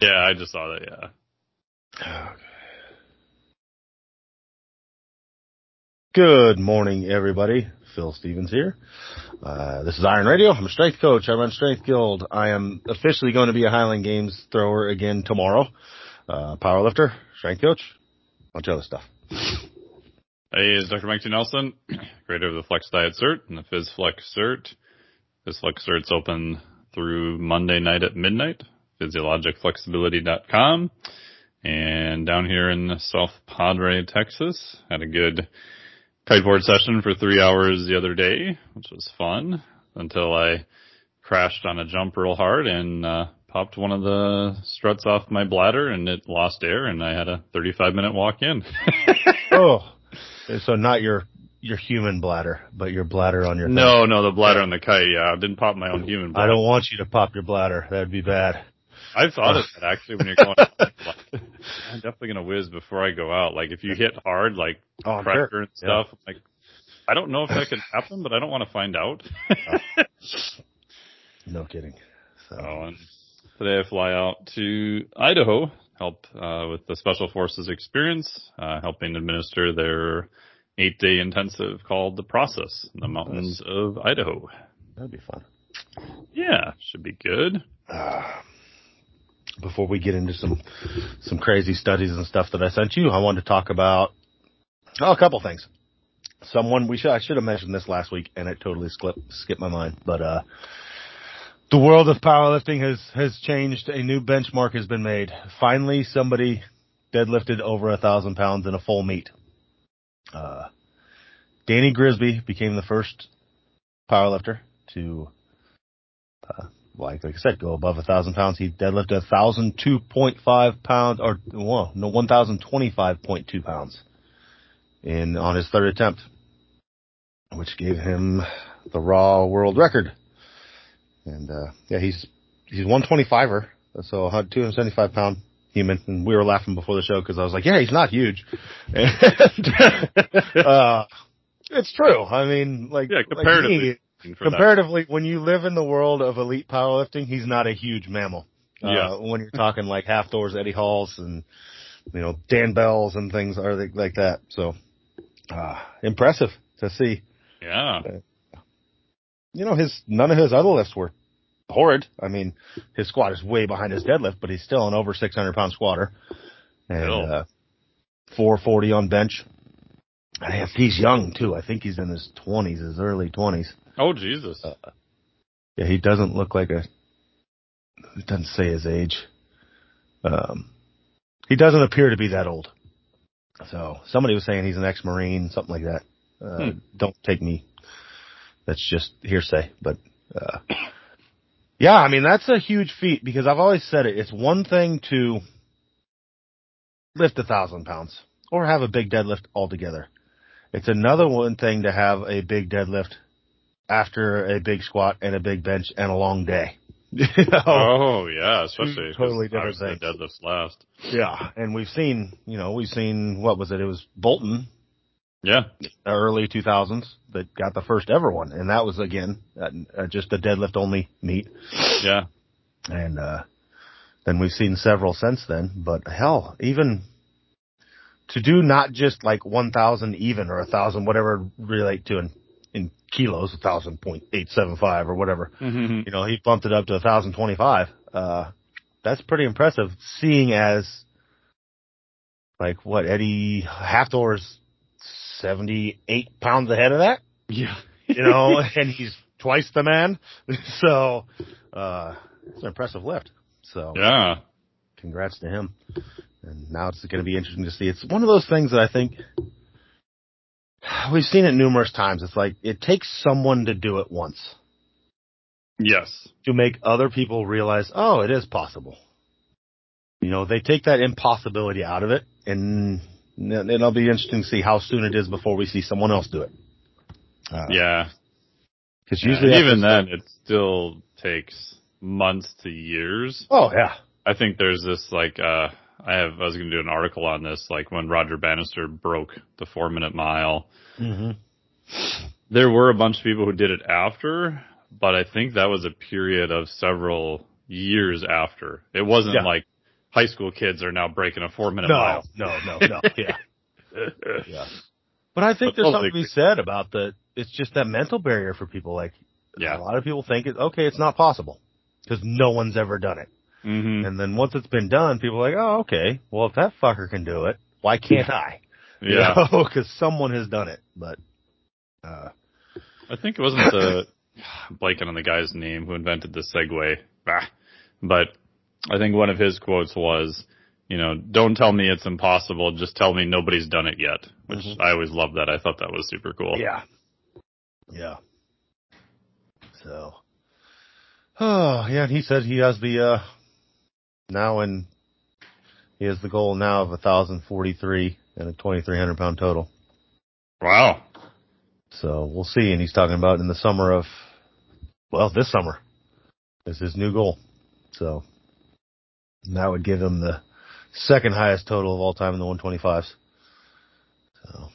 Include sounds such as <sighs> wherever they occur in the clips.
Yeah, I just saw that. Yeah. <sighs> Good morning, everybody. Phil Stevens here. Uh, this is Iron Radio. I'm a strength coach. I run Strength Guild. I am officially going to be a Highland Games thrower again tomorrow. Uh, powerlifter, strength coach, bunch of other stuff. Hey, it's Dr. Mike T. Nelson, <clears throat> creator of the Flex Diet Cert and the Phys Flex Cert. Phys Flex Cert's open through Monday night at midnight, physiologicflexibility.com. And down here in South Padre, Texas, had a good kiteboard session for three hours the other day, which was fun until I crashed on a jump real hard and, uh, popped one of the struts off my bladder and it lost air and I had a 35 minute walk in. <laughs> oh, so not your your human bladder, but your bladder on your. No, no, the bladder on the kite. Yeah, I didn't pop my own human. bladder. I don't want you to pop your bladder. That'd be bad. I've thought of that actually when you're going. <laughs> I'm definitely gonna whiz before I go out. Like if you hit hard, like Oh, pressure sure. and stuff. Like I don't know if that could happen, but I don't want to find out. <laughs> No kidding. So, Oh, today I fly out to Idaho, help uh, with the Special Forces experience, uh, helping administer their eight-day intensive called the Process in the mountains of Idaho. that'd be fun. Yeah, should be good. Uh, before we get into some some crazy studies and stuff that I sent you, I wanted to talk about oh, a couple things. Someone we should I should have mentioned this last week, and it totally skipped skipped my mind. But uh, the world of powerlifting has has changed. A new benchmark has been made. Finally, somebody deadlifted over a thousand pounds in a full meet. Uh, Danny Grigsby became the first powerlifter to like like I said, go above a thousand pounds. He deadlifted a thousand two point five pounds, or whoa, no, one thousand twenty five point two pounds in on his third attempt, which gave him the raw world record. And uh, yeah, he's he's one twenty fiver, so a two hundred seventy five pound human. And we were laughing before the show because I was like, yeah, he's not huge. <laughs> And, <laughs> uh, it's true. I mean, like Yeah, like comparatively. that. when you live in the world of elite powerlifting, he's not a huge mammal. Yeah. Uh, when you're talking like Hafthors Eddie Halls and, you know, Dan Bells and things are like, that. So, uh, impressive to see. Yeah. You know, his, none of his other lifts were horrid. I mean, his squat is way behind his deadlift, but he's still an over 600 pound squatter. And, uh, 440 on bench. And he's young too, I think he's in his 20s, his early 20s. Oh Jesus. Uh, Yeah, he doesn't look like a. It doesn't say his age. Um, he doesn't appear to be that old. So somebody was saying he's an ex-marine, something like that. Uh, Hmm. Don't take me. That's just hearsay, but uh, yeah, I mean that's a huge feat because I've always said it. It's one thing to lift a thousand pounds or have a big deadlift altogether. It's another one thing to have a big deadlift after a big squat and a big bench and a long day. <laughs> You know? Oh yeah, especially totally different things. Deadlifts last. Yeah, and we've seen, you know, we've seen what was it? It was Bolton, Yeah. early 2000s, that got the first ever one, and that was again uh, uh, just a deadlift only meet. Yeah. And uh, then we've seen several since then. But hell, even to do not just like 1,000 even or a thousand, whatever relate to in in kilos, a thousand point eight seven five or whatever. Mhm. you know, he bumped it up to a 1,025. Uh, that's pretty impressive seeing as like what Eddie Hafthor's 78 pounds ahead of that, yeah. you know, <laughs> and he's twice the man. <laughs> So, uh, it's an impressive lift. So Yeah. congrats to him. And now it's going to be interesting to see. It's one of those things that I think we've seen it numerous times. It's like it takes someone to do it once Yes. to make other people realize, oh, it is possible. You know, they take that impossibility out of it, and it'll be interesting to see how soon it is before we see someone else do it. Uh, Yeah. because usually and even then, it still takes months to years. Oh yeah, I think there's this like uh I have I was going to do an article on this like when Roger Bannister broke the 4 minute mile. hmm There were a bunch of people who did it after, but I think that was a period of several years after. It wasn't Yeah. like high school kids are now breaking a four minute No, mile. no, no, no. <laughs> Yeah, yeah. <laughs> But I think But there's totally something to be said about the. It's just that mental barrier for people. Like Yeah. a lot of people think it. Okay, it's not possible because no one's ever done it. Hmm And then once it's been done, people are like, oh, okay. Well, if that fucker can do it, why can't I? <laughs> Yeah. Because someone has done it. But uh, I think it wasn't the <sighs> blanking on the guy's name who invented the Segway, Ah. but I think one of his quotes was, you know, don't tell me it's impossible, just tell me nobody's done it yet. Which Mhm. I always loved that. I thought that was super cool. yeah, yeah. So, oh <sighs> yeah, and he said he has the uh now in he has the goal now of a thousand forty three and a twenty three hundred pound total. Wow. So we'll see. And he's talking about in the summer of, well, this summer is his new goal. So that would give him the second highest total of all time in the 125s. So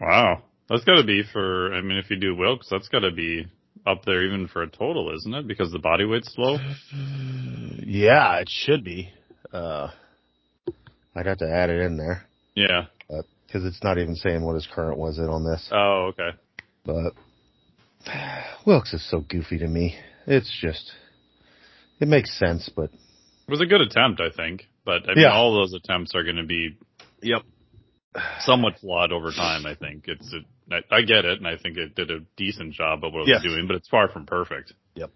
Wow. That's gotta be for, I mean, if you do Wilks, that's gotta be up there even for a total, isn't it? Because the body weight's low? yeah, it should be. Uh, I'd have to add it in there Yeah. because it's not even saying what his current was in on this. Oh, okay. But <sighs> Wilks is so goofy to me. It's just, it makes sense, but It was a good attempt, I think. But I mean, Yeah. all those attempts are gonna be yep. Somewhat flawed over time. I think it's. A, I, I get it, and I think it did a decent job of what it Yes. was doing, but it's far from perfect. Yep.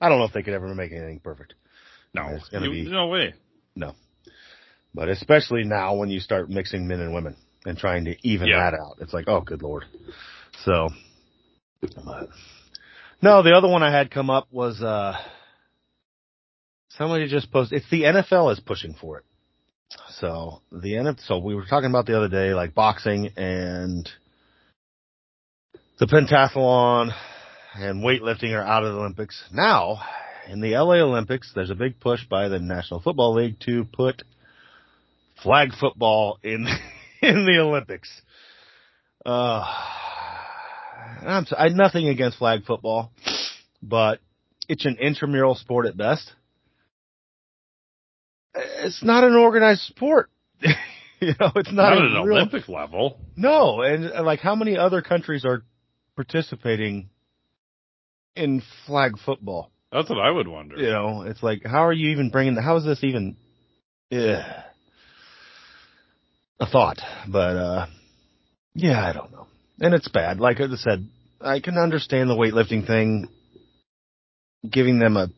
I don't know if they could ever make anything perfect. No, It's gonna You- be- no way. No, but especially now when you start mixing men and women and trying to even Yeah. that out, it's like, oh, good lord. So, but, no, the other one I had come up was, uh, somebody just posted, it's the NFL is pushing for it. So the NFL, so we were talking about the other day, like boxing and the pentathlon and weightlifting are out of the Olympics. Now, in the LA Olympics, there's a big push by the National Football League to put flag football in <laughs> in the Olympics. Uh, I'm I nothing against flag football, but it's an intramural sport at best. It's not an organized sport. <laughs> you know, it's not, Not, a at an real- Olympic level. no, and uh, like how many other countries are participating in flag football? That's what I would wonder. You know, it's like how are you even bringing? How is this even? Yeah, a thought, but uh, yeah, I don't know, and it's bad. Like I said, I can understand the weightlifting thing, giving them a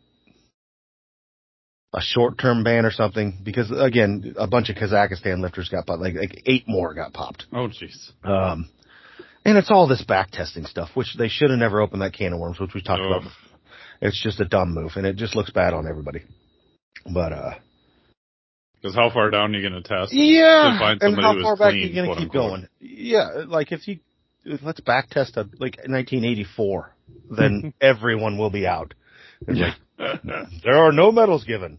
a short term ban or something because again, a bunch of Kazakhstan lifters got popped, like like eight more got popped. Oh, jeez. Um, and it's all this back testing stuff, which they should have never opened that can of worms, which we talked about. It's just a dumb move, and it just looks bad on everybody. But uh, Because how far down are you going to test? yeah, To and how far back clean, are you gonna keep unquote. going? Yeah, like if you let's back test a like 1984, then <laughs> everyone will be out. Yeah. like <laughs> there are no medals given.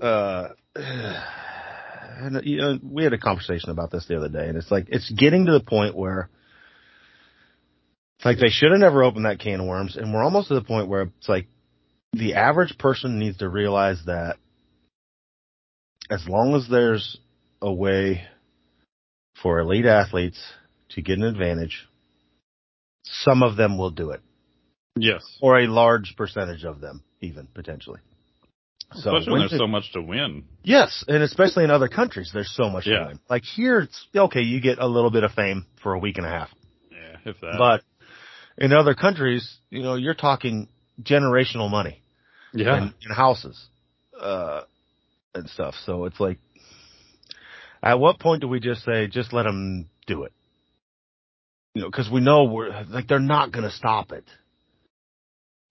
Uh, <sighs> and you know, we had a conversation about this the other day, and it's like it's getting to the point where it's like they should have never opened that can of worms, and we're almost to the point where it's like the average person needs to realize that as long as there's a way for elite athletes to get an advantage, some of them will do it, yes. or a large percentage of them, even potentially. So Especially when when there's the- so much to win. Yes, and especially in other countries, there's so much Yeah. to win. Like here, it's okay. You get a little bit of fame for a week and a half, Yeah, if that. but in other countries, you know, you're talking generational money yeah. in, in houses uh, and stuff. So it's like, at what point do we just say, just let them do it? You know, because we know we're like they're not going to stop it.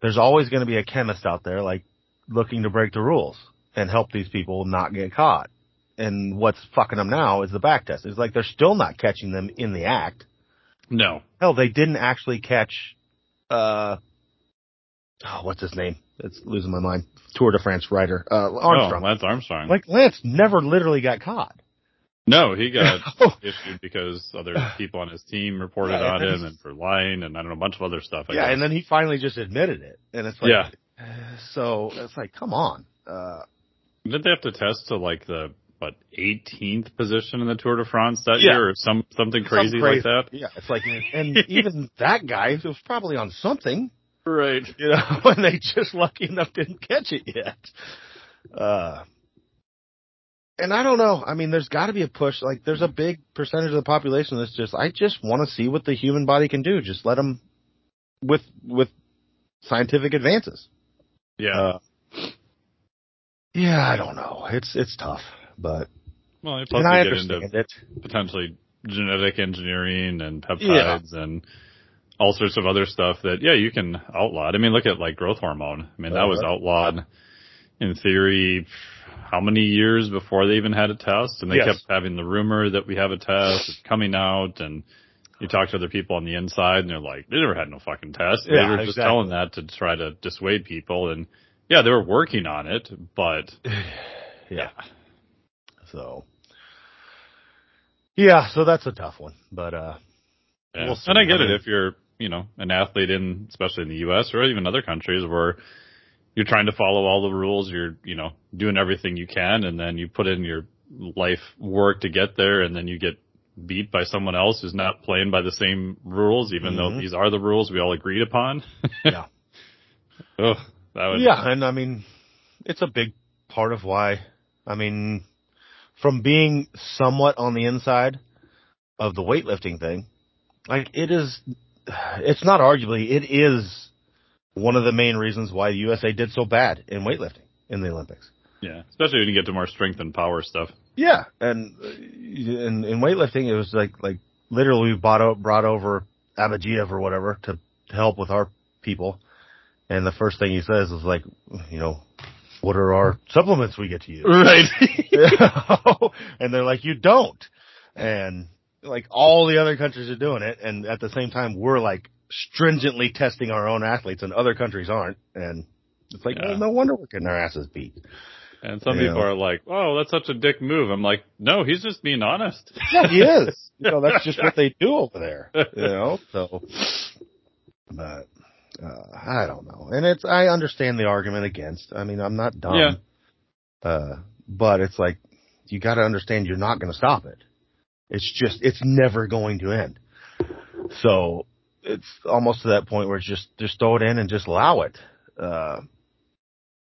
There's always going to be a chemist out there, like looking to break the rules and help these people not get caught. And what's fucking them now is the back test. It's like they're still not catching them in the act. no. Hell, they didn't actually catch, uh, oh, what's his name? It's losing my mind. Tour de France rider, uh, Armstrong. Oh, Lance Armstrong. like Lance never literally got caught. No, he got <laughs> Oh. issued because other <sighs> people on his team reported Yeah, on him and for lying and I don't know, a bunch of other stuff. I yeah, guess. and then he finally just admitted it. And it's like, Yeah. <sighs> so it's like, come on. Uh, Did they have to test to like the what 18th position in the Tour de France that Yeah. year, or some something crazy, Some like that? Yeah, it's like, and even <laughs> that guy was probably on something, Right. you know, <laughs> and they just lucky enough didn't catch it yet. Uh, and I don't know. I mean, there's got to be a push. Like, there's a big percentage of the population that's just, I just want to see what the human body can do. Just let them with with scientific advances. Yeah. Uh, yeah, I don't know. It's it's tough, but well, plus and I understand into it. potentially genetic engineering and peptides and all sorts of other stuff that yeah you can outlaw. I mean, look at like growth hormone. I mean, that was outlawed in theory. How many years before they even had a test? And they Yes. kept having the rumor that we have a test. It's coming out, and you talk to other people on the inside, and they're like, they never had no fucking test. They Yeah, were just telling that to try to dissuade people. And yeah, they were working on it, but <sighs> Yeah. So. Yeah, so that's a tough one, but uh, Yeah. We'll and I get it if you're, you know, an athlete in, especially in the U.S. or even other countries where you're trying to follow all the rules, you're, you know, doing everything you can, and then you put in your life work to get there, and then you get beat by someone else who's not playing by the same rules, even though Mhm. these are the rules we all agreed upon. <laughs> Yeah. Ugh, that would, yeah, and I mean, it's a big part of why. I mean, from being somewhat on the inside of the weightlifting thing, like it is, <sighs> it's not arguably, it is one of the main reasons why the USA did so bad in weightlifting in the Olympics. yeah, especially when you get to more strength and power stuff. Yeah, and uh, in in weightlifting, it was like like literally we brought o- brought over Abadjiev or whatever to, to help with our people, and the first thing he says is like, you know, what are our supplements we get to use? Right. <laughs> and they're like, you don't, and like all the other countries are doing it, and at the same time, we're like stringently testing our own athletes, and other countries aren't, and it's like, Yeah. no wonder we're getting our asses beat. and some Yeah. people are like, "Oh, that's such a dick move." I'm like, "No, he's just being honest." <laughs> Yeah, he is. <laughs> You know, that's just what they do over there. You know, so, but uh, I don't know. And it's I understand the argument against. I mean, I'm not dumb. Yeah. Uh, but it's like you got to understand you're not going to stop it. It's just it's never going to end. So it's almost to that point where it's just just throw it in and just allow it. Uh,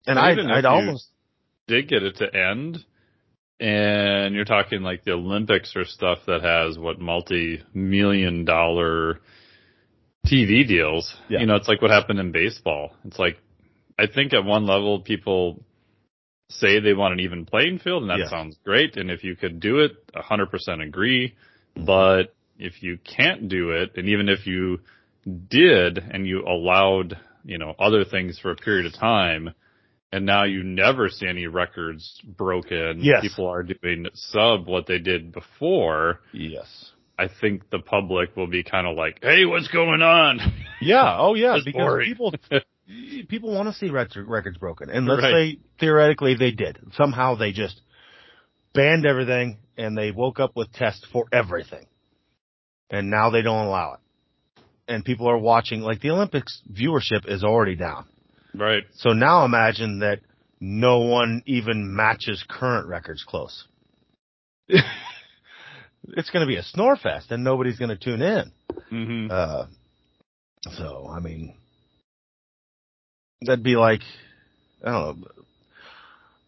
and And I'd, I'd almost did get it to end, and you're talking like the Olympics or stuff that has what multi-million dollar TV deals. Yeah. You know, it's like what happened in baseball. It's like I think at one level people say they want an even playing field, and that Yeah. sounds great. And if you could do it, 100% agree. But if you can't do it, and even if you did and you allowed, you know, other things for a period of time, and now you never see any records broken. Yes. People are doing sub what they did before. yes. I think the public will be kind of like, hey, what's going on? Yeah. Oh, yeah. <laughs> Because boring. people <laughs> people want to see records broken, and let's Right. say theoretically they did. Somehow they just banned everything, and they woke up with tests for everything, and now they don't allow it. And people are watching. Like the Olympics viewership is already down. right. So now imagine that no one even matches current records close. <laughs> it's going to be a snore fest, and nobody's going to tune in. hmm Uh, so I mean, that'd be like I don't know,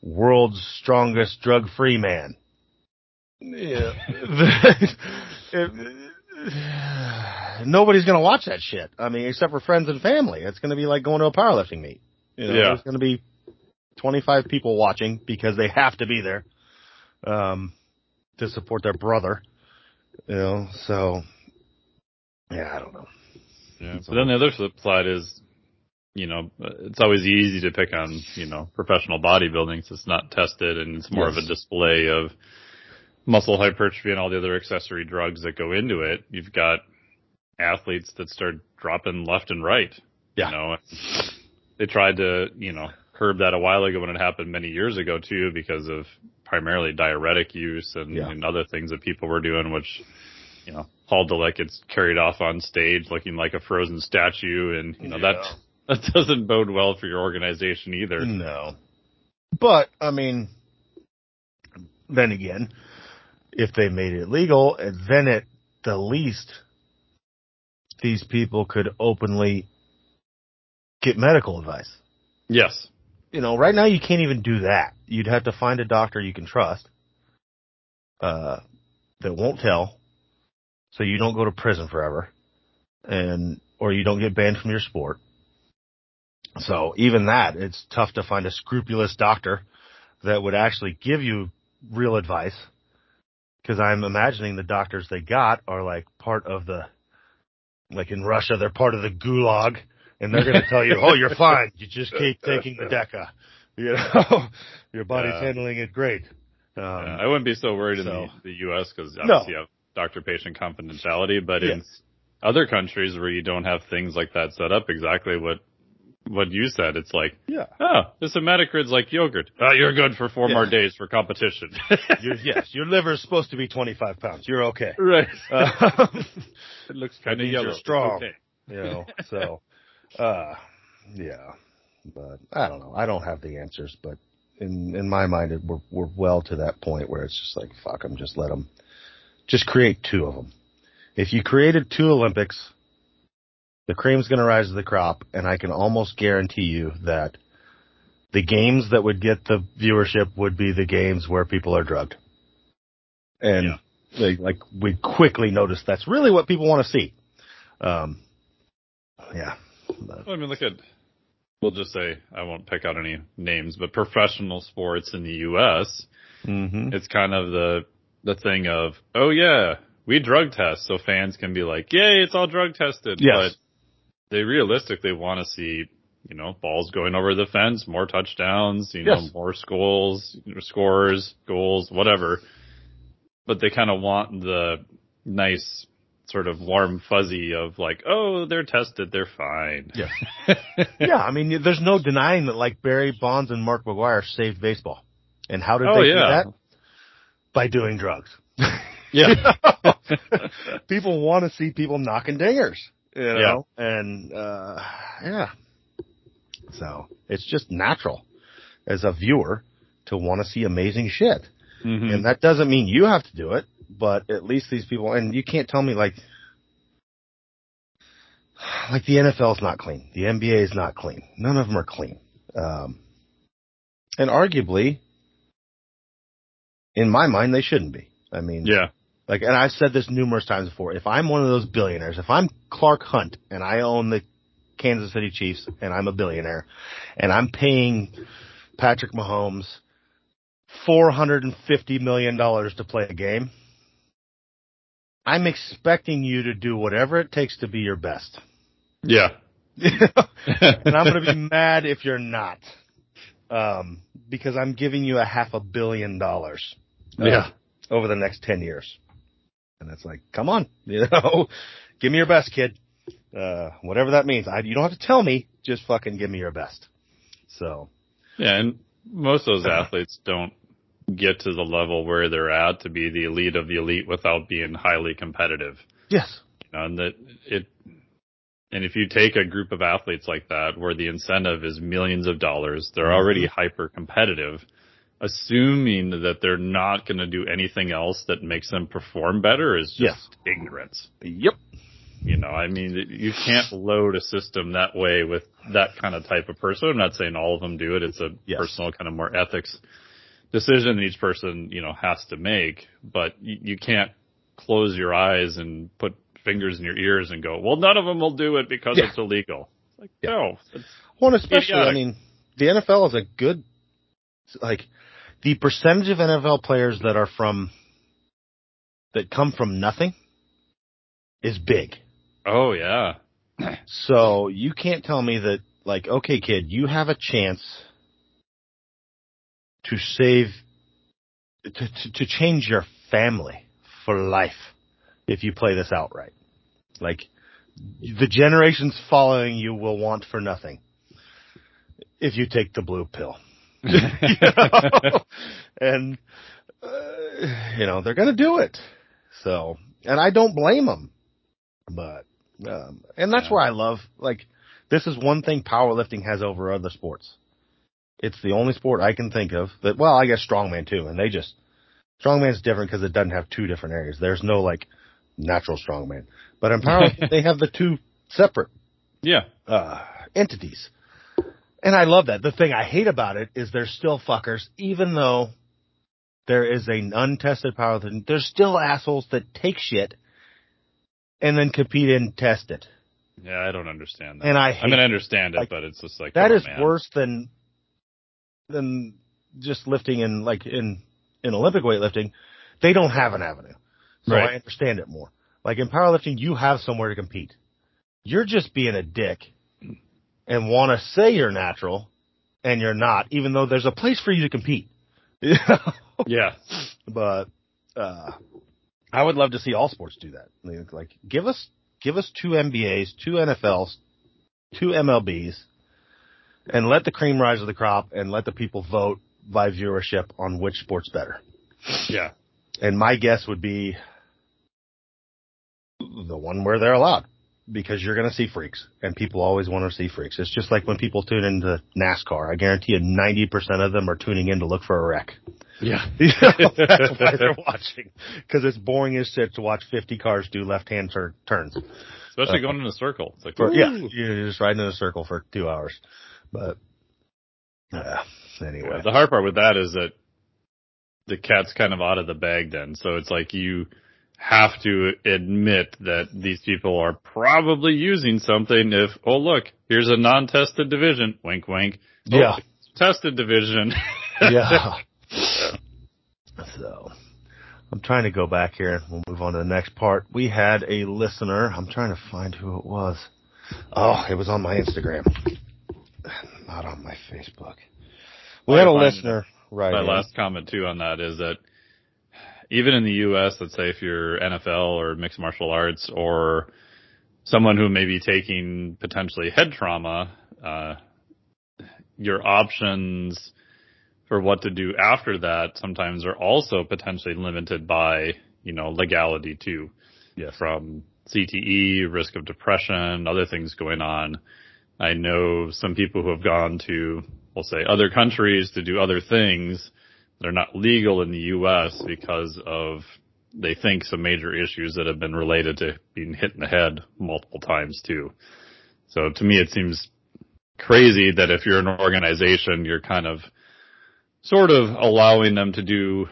world's strongest drug-free man. Yeah, <laughs> <laughs> <sighs> nobody's gonna watch that shit. I mean, except for friends and family. It's gonna be like going to a powerlifting meet. You know, Yeah. there's gonna be 25 people watching because they have to be there, um, to support their brother. You know, so yeah, I don't know. Yeah. But then the other flip side is, you know, it's always easy to pick on, you know, professional bodybuilding 'cause it's not tested and it's more of a display of muscle hypertrophy and all the other accessory drugs that go into it. You've got athletes that start dropping left and right. Yeah. You know, they tried to, you know, curb that a while ago when it happened many years ago too because of primarily diuretic use and, Yeah. and other things that people were doing, which, you know, Paul Dillett gets carried off on stage looking like a frozen statue and, you know, Yeah. that, <laughs> that doesn't bode well for your organization either. No. But, I mean, then again, if they made it legal, then at the least, these people could openly get medical advice. Yes. You know, right now you can't even do that. You'd have to find a doctor you can trust, uh, that won't tell, so you don't go to prison forever, and or you don't get banned from your sport. So even that, it's tough to find a scrupulous doctor that would actually give you real advice. Cause I'm imagining the doctors they got are like part of the, like in Russia, they're part of the gulag and they're going to tell you, oh, you're <laughs> fine. You just keep taking the Deca. <laughs> You know, <laughs> your body's Yeah. handling it great. Um, Yeah, I wouldn't be so worried in the, the U.S. because No. obviously you have doctor-patient confidentiality, but in other countries where you don't have things like that set up, exactly what what you said, it's like, yeah. oh, this hematocrit's like yogurt. Oh, you're good for four Yeah. more days for competition. <laughs> Yes, your liver is supposed to be 25 pounds. You're okay. right. Uh, <laughs> it looks kind of yellow. you're strong. Okay. you know, so, uh, yeah, but I don't know. I don't have the answers, but in, in my mind, it, we're, we're well to that point where it's just like, fuck them, just let them, just create two of them. If you created two Olympics, the cream's going to rise to the crop, and I can almost guarantee you that the games that would get the viewership would be the games where people are drugged. And like, like we quickly notice that's really what people want to see. Um, yeah. Well, I mean, look at, we'll just say, I won't pick out any names, but professional sports in the U.S., hmm it's kind of the, the thing of, oh yeah, we drug test so fans can be like, yay, it's all drug tested. Yes. But they realistically want to see, you know, balls going over the fence, more touchdowns, you know, more goals, scores, goals, whatever. But they kind of want the nice sort of warm fuzzy of like, oh, they're tested, they're fine. Yeah. <laughs> yeah, I mean, there's no denying that like Barry Bonds and Mark McGwire saved baseball. And how did Oh, they do that? By doing drugs. Yeah. <laughs> people want to see people knocking dingers, you know? And, uh, yeah. So it's just natural as a viewer to want to see amazing shit. Mhm. And that doesn't mean you have to do it, but at least these people, and you can't tell me like, like the NFL is not clean. The NBA is not clean. None of them are clean. Um, and arguably, in my mind, they shouldn't be. I mean, yeah. Like, and I've said this numerous times before. If I'm one of those billionaires, if I'm Clark Hunt and I own the Kansas City Chiefs and I'm a billionaire and I'm paying Patrick Mahomes $450 million to play a game, I'm expecting you to do whatever it takes to be your best. Yeah. <laughs> and I'm going to be <laughs> mad if you're not. Um, because I'm giving you a half a billion dollars. uh, Yeah. Over the next 10 years. And it's like, come on, <laughs> you know, give me your best, kid. Uh, whatever that means. I, you don't have to tell me, just fucking give me your best. So, Yeah, and most of those athletes don't get to the level where they're at to be the elite of the elite without being highly competitive. yes. You know, and that it, and if you take a group of athletes like that where the incentive is millions of dollars, they're already hyper competitive, assuming that they're not going to do anything else that makes them perform better is just Yes. ignorance. Yep. You know, I mean, you can't load a system that way with that kind of type of person. I'm not saying all of them do it. It's a Yes. personal kind of more ethics decision that each person, you know, has to make, but you, you can't close your eyes and put fingers in your ears and go, well, none of them will do it because Yeah. it's illegal. It's like, Yeah. no, Well, and especially, I mean, the NFL is a good, like, the percentage of NFL players that are from, that come from nothing is big. oh yeah. <clears throat> So you can't tell me that, like, okay, kid, you have a chance to save, to, to, to change your family for life if you play this out right. Like, the generations following you will want for nothing if you take the blue pill. <laughs> Know? <laughs> and, uh, you know, they're going to do it. So, and I don't blame them. But, um, and that's Yeah. where I love, like, this is one thing powerlifting has over other sports. It's the only sport I can think of that, well, I guess strongman too, and they just, Strongman's different because it doesn't have two different areas. There's no like natural strongman, but in powerlifting <laughs> they have the two separate Yeah. uh, entities. And I love that. The thing I hate about it is there's still fuckers, even though there is an untested powerlifting, there's still assholes that take shit and then compete and test it. Yeah, I don't understand that. And I I mean, I understand it, like, but it's just like that oh, is on, man. worse than than just lifting in like in in Olympic weightlifting. They don't have an avenue, so Right. I understand it more. Like in powerlifting, you have somewhere to compete. You're just being a dick and want to say you're natural, and you're not, even though there's a place for you to compete. <laughs> Yeah. but uh, I would love to see all sports do that. Like, like, give us give us two NBAs, two NFLs, two MLBs, and let the cream rise to the crop, and let the people vote by viewership on which sport's better. Yeah. And my guess would be the one where they're allowed. Because you're going to see freaks, and people always want to see freaks. It's just like when people tune into NASCAR. I guarantee you, ninety percent of them are tuning in to look for a wreck. Yeah. <laughs> You know, <laughs> that's why they're watching. Because it's boring as shit to watch 50 cars do left-hand tur- turns. Especially going in a circle. It's like, For, yeah, you're just riding in a circle for two hours. But, uh, anyway. Yeah, the hard part with that is that the cat's kind of out of the bag then. So it's like you have to admit that these people are probably using something if, oh look, here's a non-tested division. Wink, wink. Oh, Yeah. Tested division. <laughs> yeah. So, I'm trying to go back here and we'll move on to the next part. We had a listener. I'm trying to find who it was. Oh, it was on my Instagram. Not on my Facebook. We had a listener right My in. last comment too on that is that even in the U.S., let's say if you're NFL or mixed martial arts or someone who may be taking potentially head trauma, uh, your options for what to do after that sometimes are also potentially limited by, you know, legality too Yes. from CTE, risk of depression, other things going on. I know some people who have gone to, we'll say, other countries to do other things. They're not legal in the U.S. because of, they think some major issues that have been related to being hit in the head multiple times too. So to me, it seems crazy that if you're an organization, you're kind of sort of allowing them to do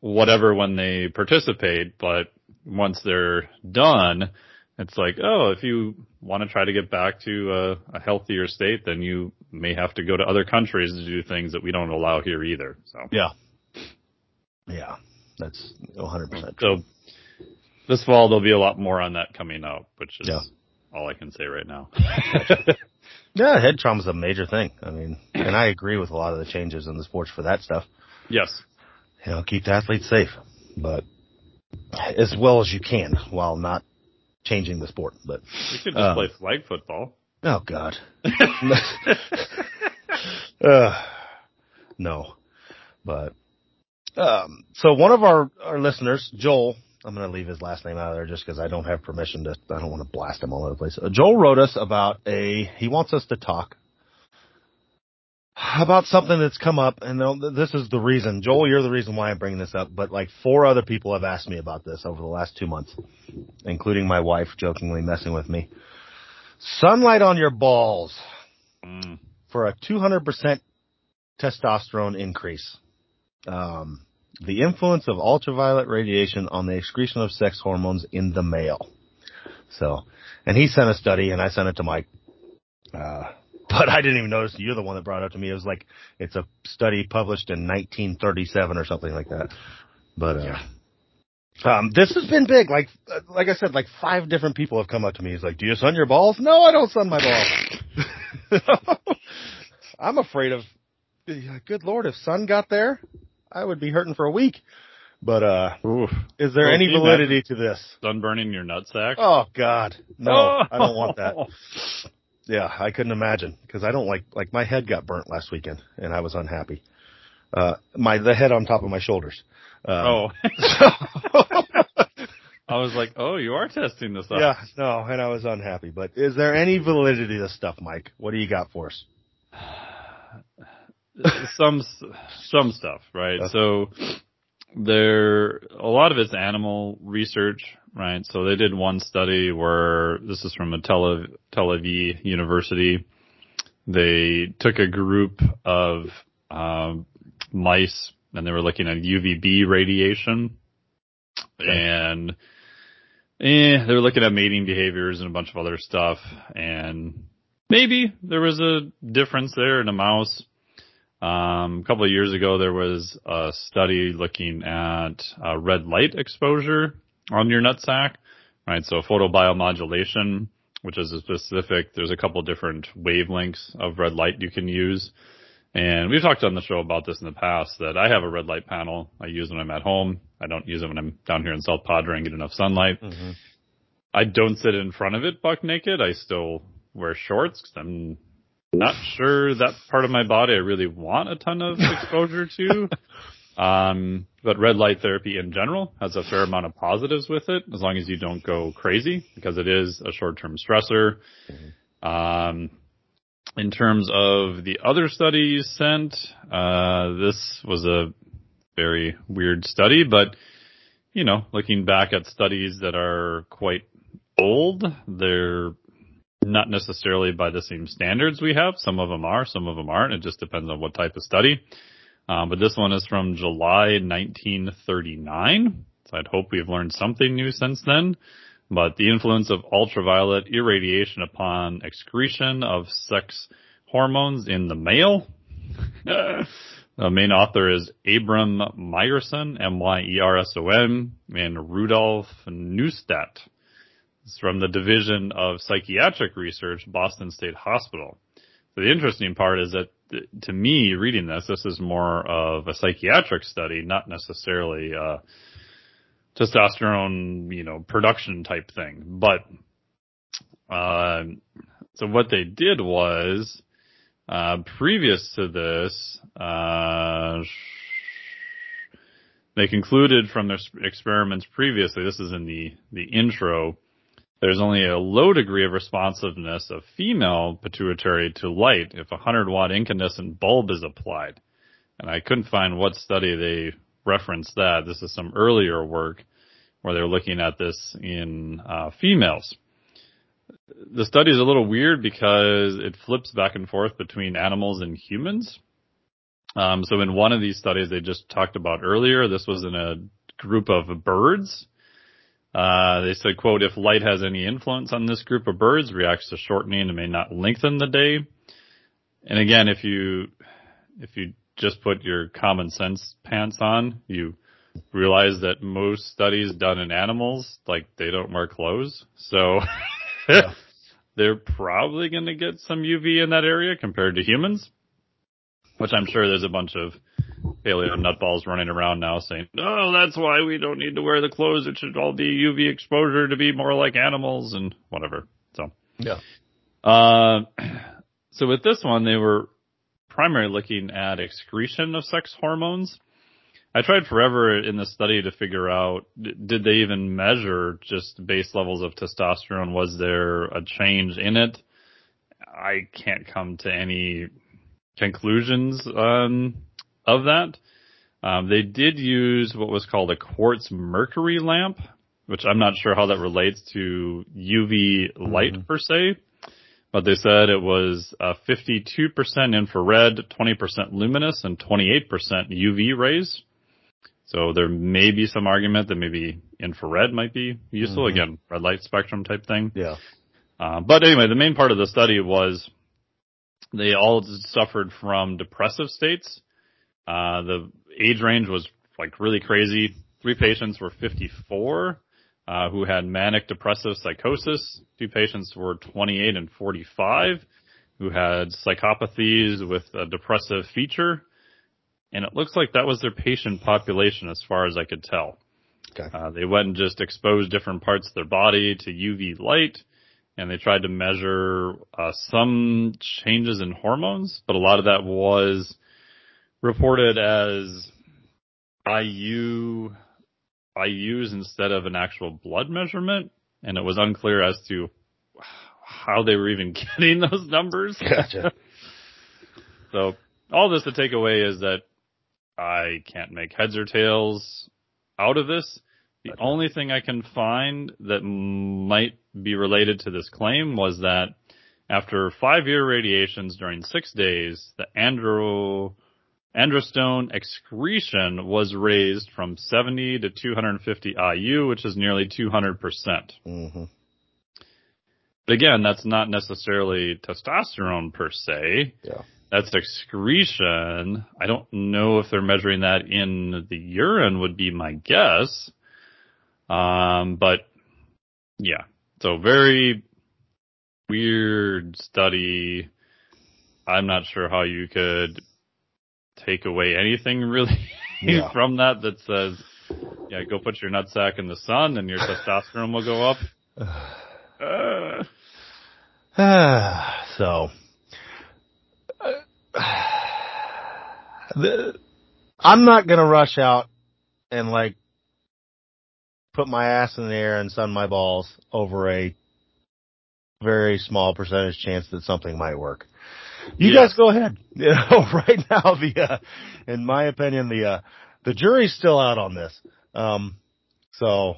whatever when they participate, but once they're done, it's like, oh, if you want to try to get back to a, a healthier state, then you may have to go to other countries to do things that we don't allow here either. So, Yeah. Yeah. That's 100% so this fall there'll be a lot more on that coming out, which is Yeah. all I can say right now. <laughs> Yeah, head trauma is a major thing. I mean, and I agree with a lot of the changes in the sports for that stuff. yes. You know, keep the athletes safe, but as well as you can while not changing the sport. But We could just Um, play flag football. oh god, <laughs> <laughs> uh, no. But um, so one of our our listeners, Joel. I'm going to leave his last name out of there just because I don't have permission to. I don't want to blast him all over the place. Uh, Joel wrote us about a. He wants us to talk about something that's come up, and this is the reason. Joel, you're the reason why I'm bringing this up. But like four other people have asked me about this over the last two months, including my wife, jokingly messing with me. Sunlight on your balls Mm. for a 200% testosterone increase. Um, the influence of ultraviolet radiation on the excretion of sex hormones in the male. So, and he sent a study and I sent it to Mike. Uh, <laughs> but I didn't even notice you're the one that brought it up to me. It was like, it's a study published in 1937 or something like that. But, uh, um, this has been big. Like, uh, like I said, like five different people have come up to me. He's like, do you sun your balls? No, I don't sun my balls. <laughs> I'm afraid of, good Lord, if sun got there, I would be hurting for a week. But, uh, Oof. is there any validity to this? Sunburning your nutsack? Oh God, no, I don't want that. Yeah, I couldn't imagine because I don't like like my head got burnt last weekend and I was unhappy. Uh, my the head on top of my shoulders. Um, Oh. <laughs> <laughs> so- I was like, oh, you are testing this out. yeah, no, and I was unhappy. But is there any validity to this stuff, Mike? What do you got for us? <sighs> <sighs> <sighs> <laughs> some some stuff, right? Okay. So there a lot of it's animal research, right? So they did one study where this is from a Tel Aviv, Tel Aviv University. They took a group of um, mice and they were looking at UVB radiation, and eh, they were looking at mating behaviors and a bunch of other stuff, and maybe there was a difference there in a mouse. Um, a couple of years ago, there was a study looking at uh, red light exposure on your nutsack, right? So photobiomodulation, which is a specific, there's a couple different wavelengths of red light you can use. And we've talked on the show about this in the past that I have a red light panel I use when I'm at home. I don't use it when I'm down here in South Padre and get enough sunlight. Mm-hmm. I don't sit in front of it buck naked. I still wear shorts because I'm not sure that part of my body I really want a ton of <laughs> exposure to. Um, but red light therapy in general has a fair amount of positives with it, as long as you don't go crazy, because it is a short-term stressor. Mm-hmm. Um, in terms of the other study you sent, uh, this was a very weird study, but you know, looking back at studies that are quite old, they're not necessarily by the same standards we have. Some of them are, some of them aren't. It just depends on what type of study. Um, but this one is from July 1939. So I'd hope we've learned something new since then. But the influence of ultraviolet irradiation upon excretion of sex hormones in the male. <laughs> the main author is Abram Myerson, M-Y-E-R-S-O-N, and Rudolf Neustadt. It's from the Division of Psychiatric Research, Boston State Hospital. So the interesting part is that to me, reading this, this is more of a psychiatric study, not necessarily a testosterone, you know, production type thing. But, uh, so what they did was, uh, previous to this, uh, they concluded from their experiments previously, this is in the, the intro, there's only a low degree of responsiveness of female pituitary to light if a 100 watt incandescent bulb is applied. And I couldn't find what study they referenced that. This is some earlier work where they're looking at this in uh, females. The study is a little weird because it flips back and forth between animals and humans. Um, so in one of these studies they just talked about earlier, this was in a group of birds uh, they said, quote, if light has any influence on this group of birds, reacts to shortening and may not lengthen the day. And again, if you, if you just put your common sense pants on, you realize that most studies done in animals, like they don't wear clothes. So yeah. <laughs> they're probably going to get some UV in that area compared to humans, which I'm sure there's a bunch of paleo nutballs running around now saying, "Oh, that's why we don't need to wear the clothes. It should all be UV exposure to be more like animals and whatever." So yeah. Uh, <clears throat> so with this one, they were primarily looking at excretion of sex hormones. I tried forever in the study to figure out did they even measure just base levels of testosterone? Was there a change in it? I can't come to any conclusions um, of that. Um, they did use what was called a quartz mercury lamp, which I'm not sure how that relates to UV light mm-hmm. per se, but they said it was uh, 52% infrared, 20% luminous, and 28% UV rays. So there may be some argument that maybe infrared might be useful. Mm-hmm. Again, red light spectrum type thing. Yeah. Uh, but anyway, the main part of the study was they all suffered from depressive states uh, the age range was like really crazy. Three patients were 54, uh, who had manic depressive psychosis. Two patients were 28 and 45 who had psychopathies with a depressive feature. And it looks like that was their patient population as far as I could tell. Okay. Uh, they went and just exposed different parts of their body to UV light and they tried to measure uh, some changes in hormones, but a lot of that was reported as IU IUs instead of an actual blood measurement, and it was unclear as to how they were even <laughs> getting those numbers. Gotcha. <laughs> so all this to take away is that I can't make heads or tails out of this. The Okay. only thing I can find that might be related to this claim was that after five year radiations during six days, the andro, androstone excretion was raised from 70 to 250 IU, which is nearly 200%. hmm But again, that's not necessarily testosterone per se. Yeah. That's excretion. I don't know if they're measuring that in the urine would be my guess. Um, but yeah, so very weird study. I'm not sure how you could take away anything really <laughs> Yeah. from that that says, yeah, go put your nutsack in the sun and your testosterone will go up. Uh, <sighs> so, <sighs> the, I'm not gonna rush out and like put my ass in the air and sun my balls over a very small percentage chance that something might work. You Yes. guys go ahead. <laughs> You know, right now the, uh, in my opinion, the, uh, the jury's still out on this. Um, so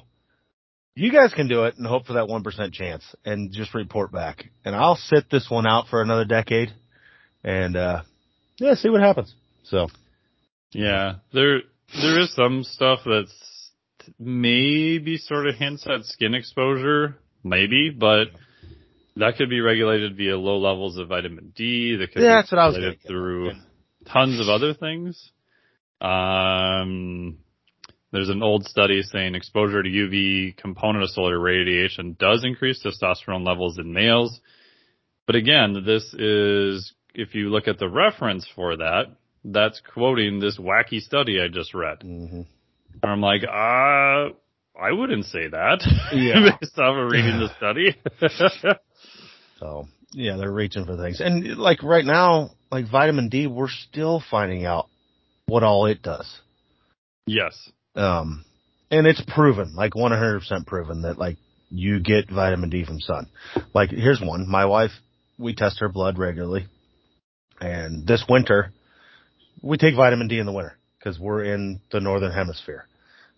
you guys can do it and hope for that 1% chance and just report back. And I'll sit this one out for another decade and, uh, yeah, see what happens. So, Yeah, there there is some stuff that's maybe sort of hints at skin exposure, maybe, but that could be regulated via low levels of vitamin D. That could Yeah, be that's what I was gonna through at. tons of other things. Um, there's an old study saying exposure to UV component of solar radiation does increase testosterone levels in males. But again, this is, if you look at the reference for that, that's quoting this wacky study I just read. hmm And I'm like, uh, I wouldn't say that. Yeah. <laughs> Based off of reading the study. <laughs> so yeah, they're reaching for things. And like right now, like vitamin D, we're still finding out what all it does. yes. Um, and it's proven, like 100% proven that like you get vitamin D from sun. Like here's one. My wife, we test her blood regularly. And this winter, we take vitamin D in the winter because we're in the northern hemisphere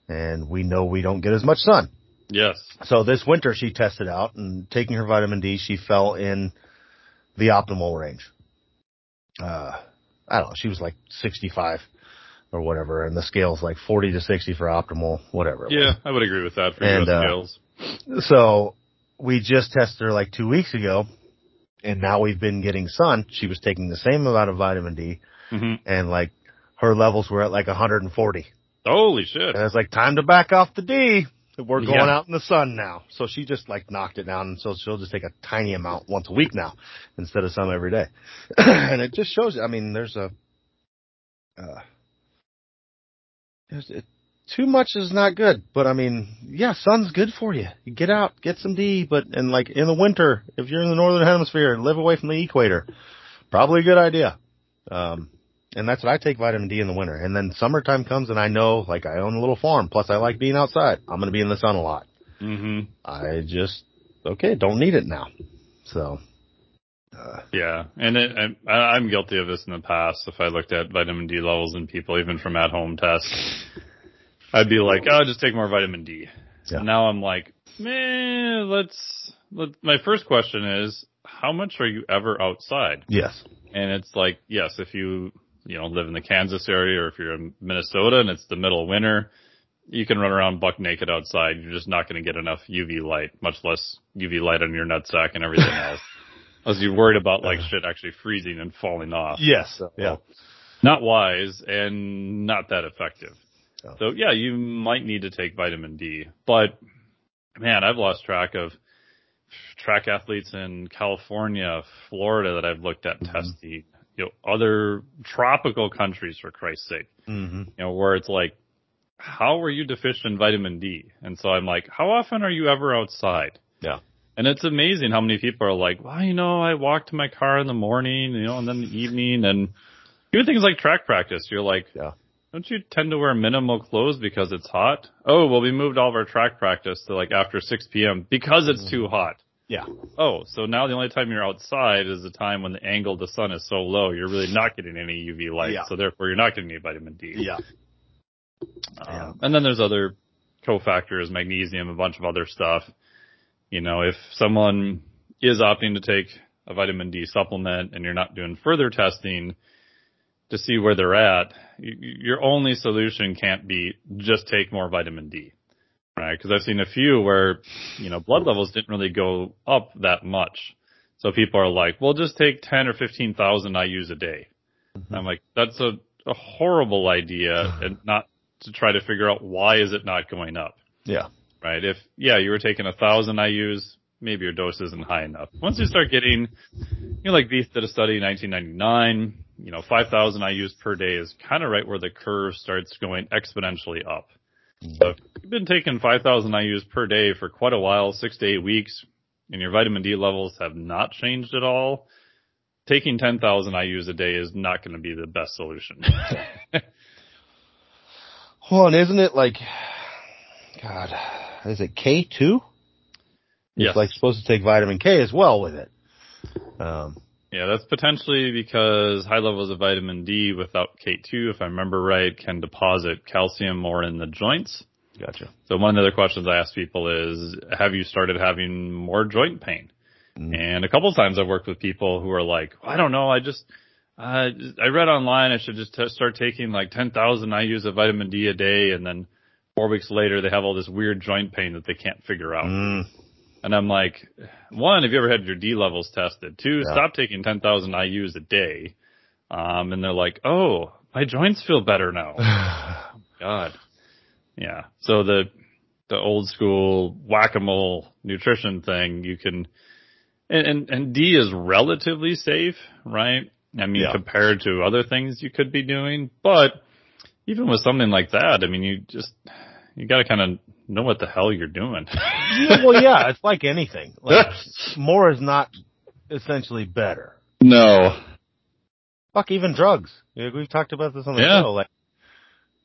and we know we don't get as much sun. Yes. So this winter she tested out and taking her vitamin D, she fell in the optimal range. Uh, I don't know. She was like 65 or whatever and the scale's like 40 to 60 for optimal, whatever. Yeah, I would agree with that for And, uh, scales. So we just tested her like two weeks ago and now we've been getting sun. She was taking the same amount of vitamin D hmm and like her levels were at like 140. Holy shit. And it's like time to back off the D. We're going Yeah. out in the sun now. So she just like knocked it down and so she'll just take a tiny amount once a week now instead of some every day. <clears throat> and it just shows I mean, there's a, uh, there's, it, too much is not good, but I mean, yeah, sun's good for you. You get out, get some D, but, and like in the winter, if you're in the northern hemisphere and live away from the equator, probably a good idea. Um, and that's what I take vitamin D in the winter. And then summertime comes and I know, like I own a little farm, plus I like being outside. I'm going to be in the sun a lot. hmm I just, okay, don't need it now. So, uh, Yeah, and it, I, I'm guilty of this in the past. If I looked at vitamin D levels in people, even from at-home tests, I'd be like, "Oh, just take more vitamin D." Yeah. Now I'm like, "Man, let's." Let, my first question is, how much are you ever outside? yes. And it's like, yes, if you you know live in the Kansas area or if you're in Minnesota and it's the middle of winter, you can run around buck naked outside. You're just not going to get enough UV light, much less UV light on your nutsack and everything <laughs> else. Unless you're worried about like shit actually freezing and falling off. Yes. So, Yeah. Not wise and not that effective. Oh. So yeah, you might need to take vitamin D, but man, I've lost track of track athletes in California, Florida that I've looked at Mhm. testing, you know, other tropical countries for Christ's sake, hmm you know, where it's like, how are you deficient in vitamin D? And so I'm like, how often are you ever outside? Yeah. And it's amazing how many people are like, well, you know, I walk to my car in the morning, you know, and then the evening and do things like track practice. You're like, Yeah. don't you tend to wear minimal clothes because it's hot? Oh, well, we moved all of our track practice to like after 6 p.m. because it's too hot. Yeah. Oh, so now the only time you're outside is the time when the angle of the sun is so low, you're really not getting any UV light. Yeah. So therefore, you're not getting any vitamin D. Yeah. Um, and then there's other cofactors, magnesium, a bunch of other stuff. You know, if someone is opting to take a vitamin D supplement and you're not doing further testing to see where they're at, your only solution can't be just take more vitamin D. Right? Because I've seen a few where, you know, blood levels didn't really go up that much. So people are like, well, just take 10 or 15,000 IUs a day. Mm-hmm. I'm like, that's a, a horrible idea <sighs> and not to try to figure out why is it not going up, Yeah. right? If, yeah, you were taking a thousand IUs, maybe your dose isn't high enough. Once you start getting, you know, like Vieth did a study in 1999, you know, 5,000 IUs per day is kind of right where the curve starts going exponentially up. So you've been taking 5,000 IUs per day for quite a while, six to eight weeks, and your vitamin D levels have not changed at all, taking 10,000 IUs a day is not going to be the best solution. <laughs> Well, and isn't it like, God, is it K2? Yes. It's like supposed to take vitamin K as well with it. Um, Yeah, that's potentially because high levels of vitamin D without K2, if I remember right, can deposit calcium more in the joints. gotcha. So one of the other questions I ask people is, have you started having more joint pain? Mm. And a couple of times I've worked with people who are like, I don't know, I just, uh, I read online I should just t- start taking like 10,000 IUs of vitamin D a day and then four weeks later they have all this weird joint pain that they can't figure out. Mm, And I'm like, one, have you ever had your D levels tested? Two, Yeah. stop taking 10,000 IUs a day. Um, and they're like, oh, my joints feel better now. <laughs> God. Yeah. So the, the old school whack-a-mole nutrition thing, you can, and, and, and D is relatively safe, right? I mean, Yeah. compared to other things you could be doing, but even with something like that, I mean, you just, you gotta kind of know what the hell you're doing. yeah, well, yeah, <laughs> it's like anything. Like, more is not essentially better. no. Fuck, even drugs. We've talked about this on the Yeah. show. Like,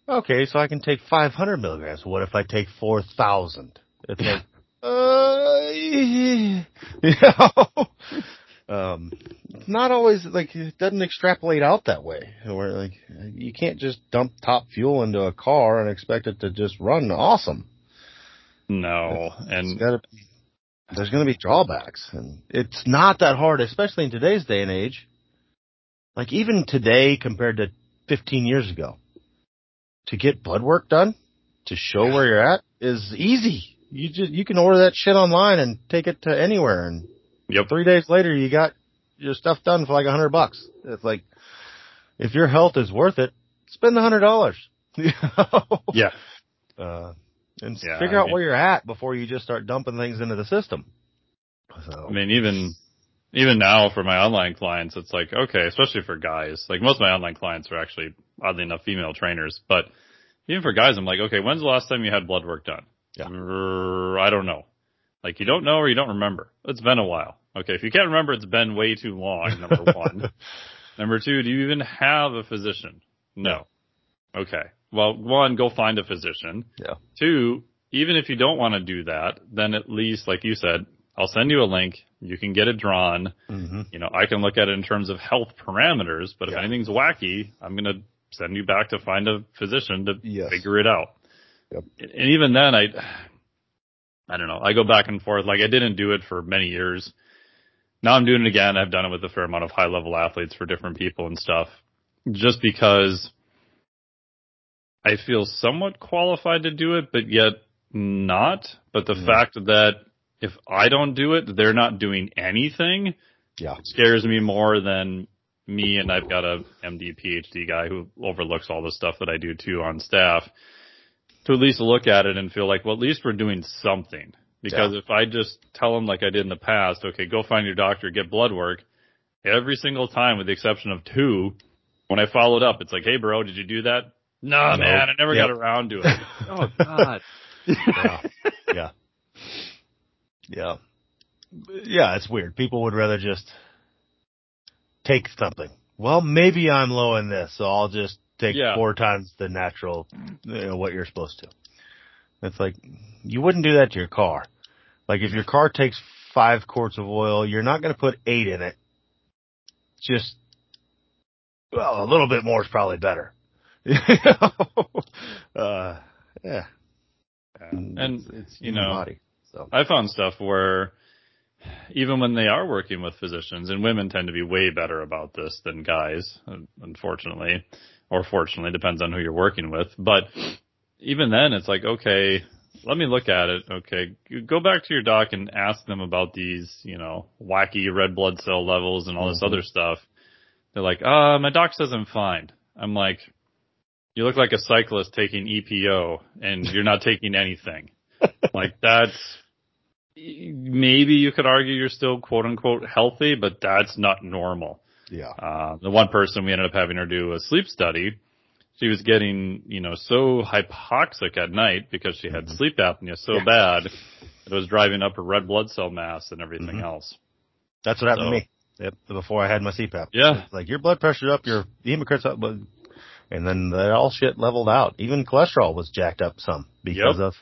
okay, so I can take 500 milligrams. What if I take 4,000? It's like, uh, <laughs> you know, um, it's not always like it doesn't extrapolate out that way. Where like you can't just dump top fuel into a car and expect it to just run awesome. No. And It's gotta be, there's going to be drawbacks, and it's not that hard, especially in today's day and age. Like even today compared to 15 years ago, to get blood work done to show where you're at is easy. You just you can order that shit online and take it to anywhere, and yep. three days later you got your stuff done for like a hundred bucks. It's like if your health is worth it, spend the hundred dollars. <laughs> Yeah. uh, and Yeah, figure I out mean- where you're at before you just start dumping things into the system. So, I mean, even, even now for my online clients, it's like, okay, especially for guys, like most of my online clients are actually, oddly enough, female trainers, but even for guys, I'm like, okay, when's the last time you had blood work done? Yeah. "Er, I don't know. Like you don't know or you don't remember. It's been a while. Okay. If you can't remember, it's been way too long, number one. <laughs> Number two, do you even have a physician? No. Okay. Well, one, go find a physician. Yeah. Two, even if you don't want to do that, then at least, like you said, I'll send you a link. You can get it drawn. hmm You know, I can look at it in terms of health parameters, but if anything's wacky, I'm going to send you back to find a physician to Yes. figure it out. Yep. And even then, I, I don't know. I go back and forth. Like I didn't do it for many years. Now I'm doing it again. I've done it with a fair amount of high level athletes for different people and stuff just because I feel somewhat qualified to do it, but yet not. But the Mhm. fact that if I don't do it, they're not doing anything Yeah. scares me more than me and I've got a MD PhD guy who overlooks all the stuff that I do too on staff to at least look at it and feel like, well, at least we're doing something. Because Yeah. if I just tell them like I did in the past, okay, go find your doctor, get blood work, every single time with the exception of two, when I followed up, it's like, hey bro, did you do that? No, No. man, I never Yep. got around to <laughs> it. oh god. Yeah. yeah. Yeah. Yeah, it's weird. People would rather just take something. Well, maybe I'm low in this, so I'll just take Yeah. four times the natural, you know, what you're supposed to. It's like, you wouldn't do that to your car. Like if your car takes five quarts of oil. You're not going to put eight in it. Just, well, a little bit more is probably better. <laughs> uh, yeah. And, it's, it's you know, body. So I found stuff where even when they are working with physicians, and women tend to be way better about this than guys, unfortunately, or fortunately, depends on who you're working with. But even then, it's like, okay, let me look at it. Okay, go back to your doc and ask them about these, you know, wacky red blood cell levels and all this Mhm. other stuff. They're like, uh, my doc says I'm fine. I'm like, you look like a cyclist taking EPO and you're not taking anything. <laughs> like that's, maybe you could argue you're still quote unquote healthy, but that's not normal. yeah. Uh, the one person we ended up having her do a sleep study, she was getting, you know, so hypoxic at night because she had Mhm. sleep apnea so Yeah. bad it was driving up her red blood cell mass and everything Mhm. else. That's what happened So- to me. Yep. Before I had my CPAP. Yeah. It's like your blood pressure's up, your hematocrit's up, but, and then that all shit leveled out. Even cholesterol was jacked up some because Yep. of,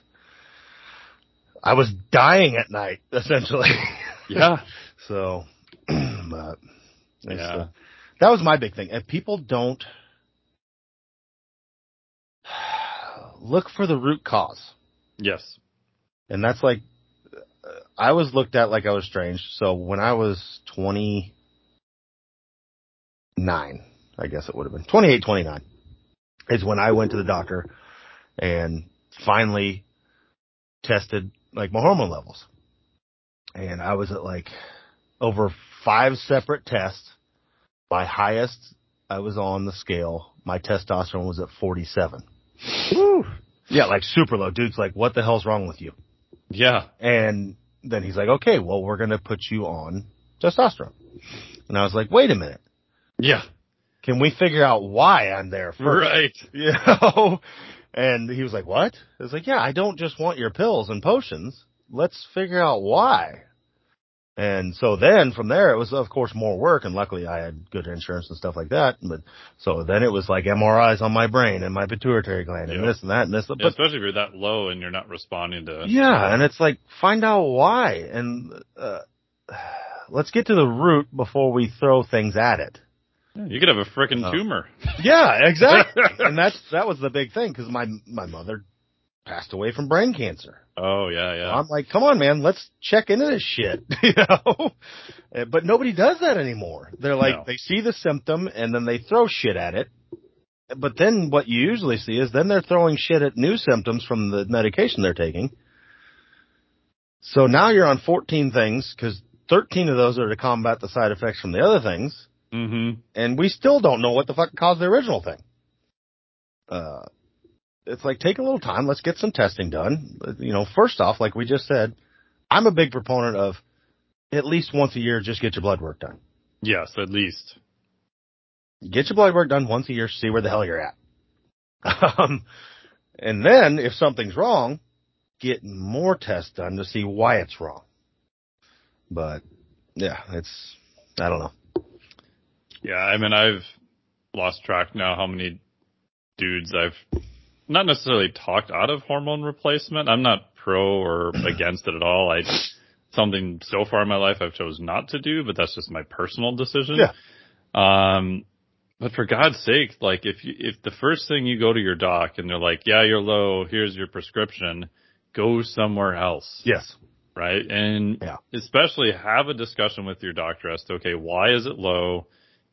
I was dying at night, <laughs> essentially. Yeah. <laughs> so, <clears throat> but, Yeah. uh, that was my big thing. If people don't <sighs> look for the root cause, Yes. and that's like, uh, I was looked at like I was strange. So when I was 29, I guess it would have been 28, 29 is when I went to the doctor and finally tested like my hormone levels. And I was at like over five separate tests. My highest I was on the scale. My testosterone was at 47. Woo. Yeah, like super low. Dude's like, what the hell's wrong with you? Yeah. And then he's like, okay, well, we're going to put you on testosterone. And I was like, wait a minute. Yeah. Can we figure out why I'm there first? Right. <laughs> You know? And he was like, what? I was like, yeah, I don't just want your pills and potions. Let's figure out why. And so then from there, it was of course more work and luckily I had good insurance and stuff like that. But so then it was like MRIs on my brain and my pituitary gland and Yep. this and that and this. Yeah, But especially if you're that low and you're not responding to. yeah, and it's like find out why and uh, <sighs> let's get to the root before we throw things at it. You could have a freaking Oh. tumor. <laughs> Yeah, exactly. <laughs> and that's that was the big thing because my my mother passed away from brain cancer. Oh yeah, yeah. I'm like, come on, man, let's check into this shit, <laughs> you know. Uh, But nobody does that anymore. They're like, No. they see the symptom and then they throw shit at it. But then what you usually see is then they're throwing shit at new symptoms from the medication they're taking. So now you're on 14 things because 13 of those are to combat the side effects from the other things mm-hmm. and we still don't know what the fuck caused the original thing. Uh, it's like take a little time. Let's get some testing done. You know, first off, like we just said, I'm a big proponent of at least once a year, just get your blood work done. Yes, at least. Get your blood work done once a year, see where the hell you're at. <laughs> Um, and then if something's wrong, get more tests done to see why it's wrong. But yeah, it's, I don't know. Yeah, I mean, I've lost track now how many dudes I've not necessarily talked out of hormone replacement. I'm not pro or <clears throat> against it at all. I something so far in my life I've chose not to do, but that's just my personal decision. Yeah. Um, but for God's sake, like if you, if the first thing you go to your doc and they're like, yeah, you're low, here's your prescription, go somewhere else Yes. right? And Yeah. especially have a discussion with your doctor as to, okay, why is it low?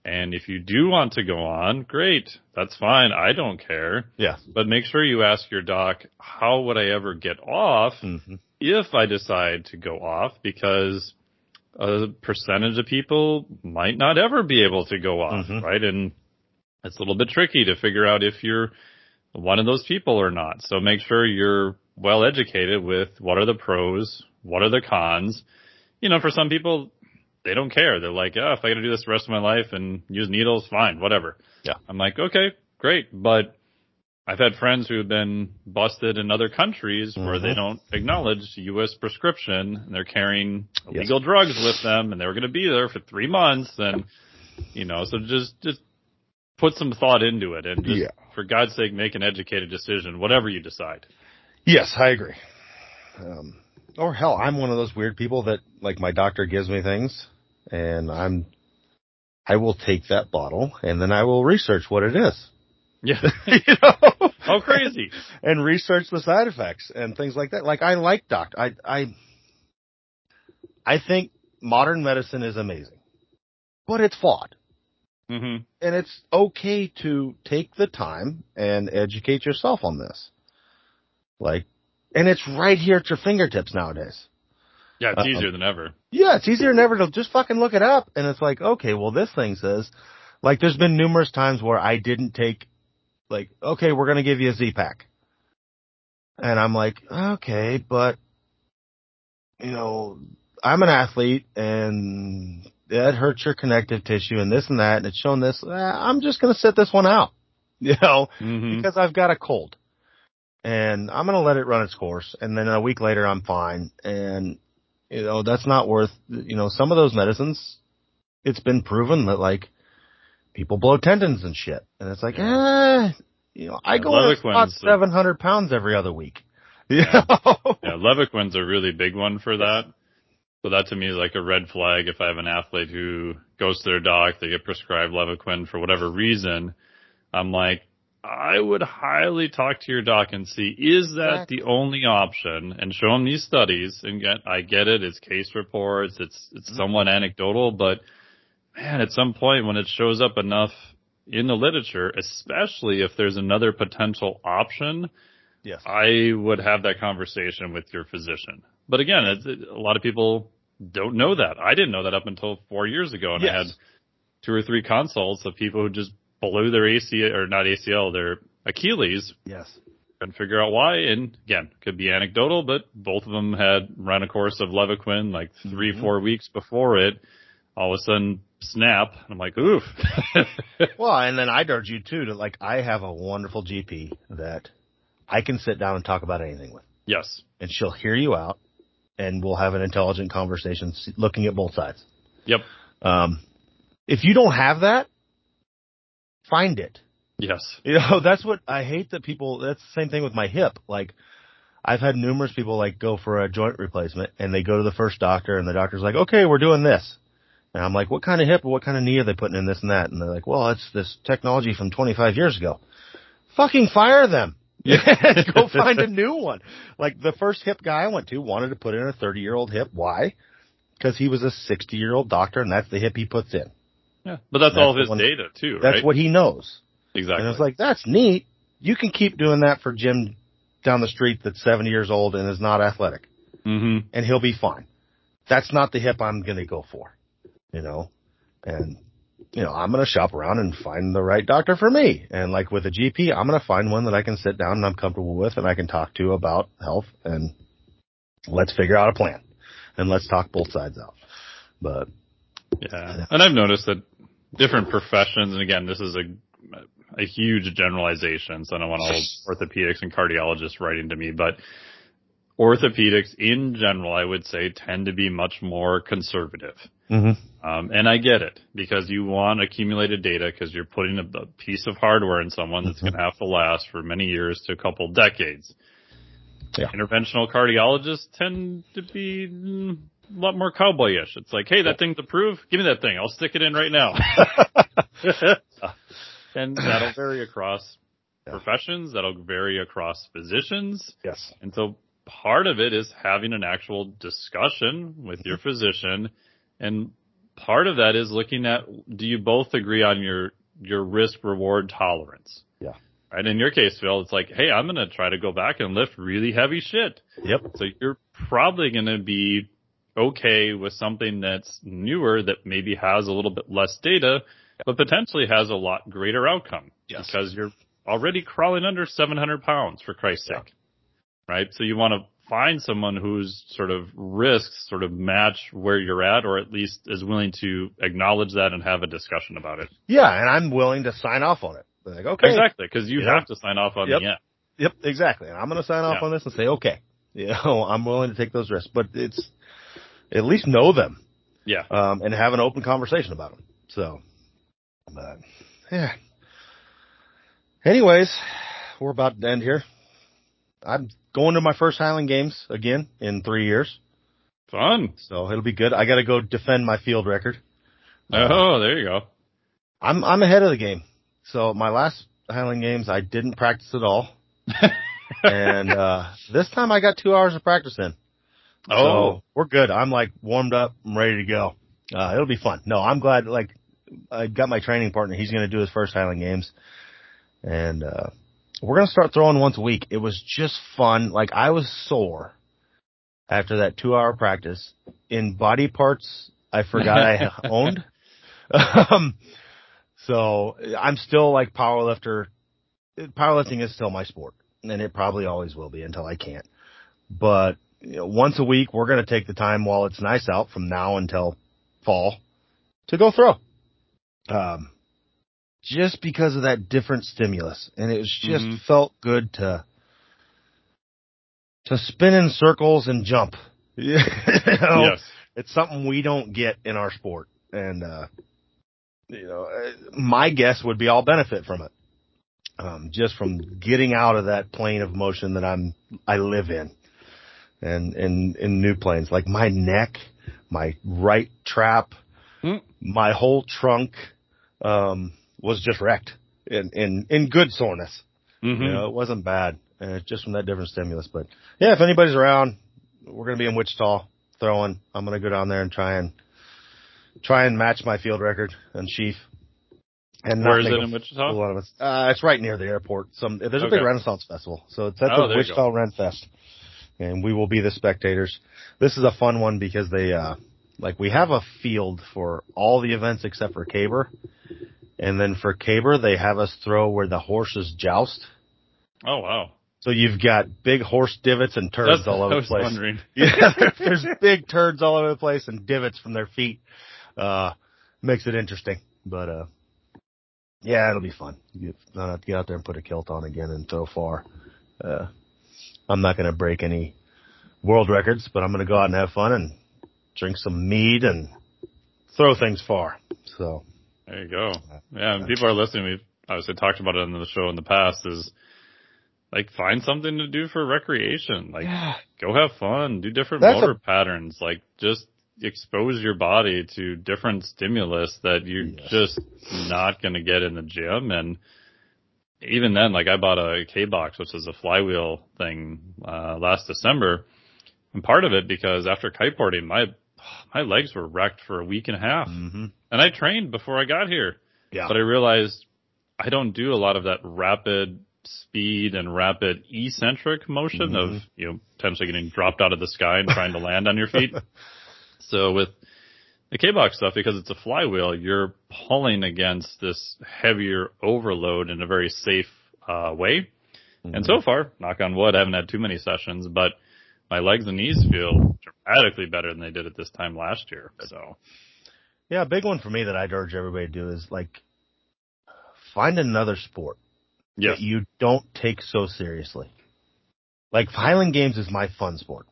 And if you do want to go on, great. That's fine. I don't care. Yeah. But make sure you ask your doc, how would I ever get off hmm if I decide to go off? Because a percentage of people might not ever be able to go off, Mhm. right? And it's a little bit tricky to figure out if you're one of those people or not. So make sure you're well educated with what are the pros, what are the cons. You know, for some people, they don't care. They're like, oh, if I got to do this the rest of my life and use needles, fine, whatever. Yeah. I'm like, okay, great. But I've had friends who have been busted in other countries where they Mhm. don't acknowledge U.S. prescription and they're carrying Yes. illegal drugs with them and they were going to be there for three months and, you know, so just, just put some thought into it and just, Yeah. for God's sake, make an educated decision, whatever you decide. Yes, I agree. Um, or hell, I'm one of those weird people that like my doctor gives me things and I'm, I will take that bottle and then I will research what it is. Yeah. <laughs> you know? <laughs> oh, crazy. and research the side effects and things like that. Like I like doctor. I, I, I think modern medicine is amazing, but it's flawed. hmm And it's okay to take the time and educate yourself on this. Like, and it's right here at your fingertips nowadays. Yeah, it's easier than ever. Yeah, it's easier than ever to just fucking look it up. And it's like, okay, well, this thing says, like, there's been numerous times where I didn't take, like, okay, we're going to give you a Z pack. And I'm like, okay, but, you know, I'm an athlete and that hurts your connective tissue and this and that. And it's shown this. Eh, I'm just going to sit this one out, <laughs> you know, hmm because I've got a cold and I'm going to let it run its course. And then a week later, I'm fine. And, you know, that's not worth, you know, some of those medicines, it's been proven that like people blow tendons and shit. And it's like, eh, you know, I Yeah, go on a Levaquin's the- 700 pounds every other week. <laughs> You Yeah. know? Yeah, Levaquin's a really big one for that. So that to me is like a red flag if I have an athlete who goes to their doc, they get prescribed Levaquin for whatever reason. I'm like, I would highly talk to your doc and see, is that Exactly. the only option? And show them these studies and get, I get it, it's case reports, it's, it's Mm-hmm. somewhat anecdotal, but man, at some point when it shows up enough in the literature, especially if there's another potential option, yes. I would have that conversation with your physician. But again, it's, it, a lot of people don't know that. I didn't know that up until four years ago, and I had two or three consults of people who just blew their ACL or not ACL, their Achilles, Yes. and figure out why. And again, could be anecdotal, but both of them had run a course of Levaquin like 3 Mhm. four weeks before it. All of a sudden, snap. I'm like, oof. <laughs> Well, and then I'd urge you too to like, I have a wonderful GP that I can sit down and talk about anything with. yes. and she'll hear you out and we'll have an intelligent conversation looking at both sides. Yep. Um, if you don't have that, find it. Yes. You know, <laughs> that's what I hate that people, that's the same thing with my hip. Like, I've had numerous people like go for a joint replacement and they go to the first doctor and the doctor's like, okay, we're doing this. And I'm like, what kind of hip or what kind of knee are they putting in this and that? And they're like, well, it's this technology from 25 years ago. Fucking fire them. Yeah. <laughs> Go <laughs> find a new one. Like the first hip guy I went to wanted to put in a 30 year old hip. Why? Because he was a 60 year old doctor and that's the hip he puts in. Yeah. But that's, That's all his one- data too, That's what he knows. exactly. And it's like, that's neat. You can keep doing that for Jim down the street that's 70 years old and is not athletic hmm and he'll be fine. That's not the hip I'm going to go for, you know, and you know, I'm going to shop around and find the right doctor for me. And like with a GP, I'm going to find one that I can sit down and I'm comfortable with and I can talk to about health and let's figure out a plan and let's talk both sides out. But Yeah. And I've noticed that different professions, and again, this is a, a huge generalization, so I don't want all orthopedics and cardiologists writing to me, but orthopedics in general, I would say tend to be much more conservative. mm-hmm. Um, and I get it because you want accumulated data because you're putting a, a piece of hardware in someone that's Mhm. going to have to last for many years to a couple decades. Yeah. Interventional cardiologists tend to be mm, a lot more cowboyish. It's like, hey, that thing's approved. Give me that thing. I'll stick it in right now. <laughs> and that'll vary across Yeah. professions. That'll vary across physicians. yes. And so part of it is having an actual discussion with your mm-hmm. physician. And part of that is looking at, do you both agree on your, your risk reward tolerance? Yeah. Right. In your case, Phil, it's like, Hey, I'm going to try to go back and lift really heavy shit. Yep. So you're probably going to be okay with something that's newer that maybe has a little bit less data, but potentially has a lot greater outcome Yes. because you're already crawling under 700 pounds for Christ's Yeah. sake. Right. So you want to find someone whose sort of risks sort of match where you're at or at least is willing to acknowledge that and have a discussion about it. Yeah. And I'm willing to sign off on it. Like, okay. Exactly. Cause you Yeah. have to sign off on Yep. the end. Yep, exactly. And I'm going to sign off Yeah. on this and say, okay, <laughs> you know, I'm willing to take those risks, but it's at least know them, Yeah. um, and have an open conversation about them. So, but yeah. Anyways, we're about to end here. I'm going to my first Highland Games again in three years, Fun. so it'll be good. I got to go defend my field record. Oh, there you go. I'm I'm ahead of the game. So my last Highland Games, I didn't practice at all, <laughs> and uh this time I got two hours of practice in. Oh, So we're good. I'm like warmed up. I'm ready to go. Uh, it'll be fun. No, I'm glad. Like I got my training partner. He's going to do his first Highland Games, and uh, we're going to start throwing once a week. It was just fun. Like I was sore after that two hour practice in body parts I forgot I <laughs> owned. um, so I'm still like powerlifter. Powerlifting is still my sport, and it probably always will be until I can't. But you know, once a week, we're going to take the time while it's nice out from now until fall to go throw. Um, just because of that different stimulus. And it was just Mhm. felt good to, to spin in circles and jump. <laughs> You know? yes. It's something we don't get in our sport. And, uh, you know, uh, my guess would be I'll benefit from it. Um, just from getting out of that plane of motion that I'm, I live in and in, in new planes, like my neck, my right trap, Hmm. my whole trunk, um, was just wrecked in, in, in good soreness. Mhm. You know, it wasn't bad. And it's just from that different stimulus. But yeah, if anybody's around, we're going to be in Wichita throwing. I'm going to go down there and try and try and match my field record and sheaf. And not Where is it a in Wichita? fool out of us. Uh, it's right near the airport. Some there's a Okay. big Renaissance festival, so it's at Oh, the Wichita Ren Fest, and we will be the spectators. This is a fun one because they uh like we have a field for all the events except for caber, and then for caber they have us throw where the horses joust. Oh wow. So you've got big horse divots and turds That's all over the place. wondering. <laughs> Yeah, <laughs> there's big turds all over the place and divots from their feet. Uh, makes it interesting, but uh, yeah, it'll be fun. You get, uh, get out there and put a kilt on again and throw far. Uh, I'm not going to break any world records, but I'm going to go out and have fun and drink some mead and throw things far. So There you go. Uh, yeah, and people are listening. We've obviously talked about it on the show in the past. Is like find something to do for recreation. Like go have fun, do different That's motor patterns. Like just expose your body to different stimulus that you're just not going to get in the gym. And even then, like I bought a K box, which is a flywheel thing, uh, last December. And part of it because after kiteboarding, my, my legs were wrecked for a week and a half. hmm And I trained before I got here. yeah, But I realized I don't do a lot of that rapid speed and rapid eccentric motion of, Mhm. you know, potentially getting dropped out of the sky and trying to land on your feet. <laughs> So with the K-Box stuff, because it's a flywheel, you're pulling against this heavier overload in a very safe, uh, way. And so far, knock on wood, I haven't had too many sessions, but my legs and knees feel dramatically better than they did at this time last year. So, Yeah, a big one for me that I'd urge everybody to do is like find another sport yes. that you don't take so seriously. Like Highland Games is my fun sport.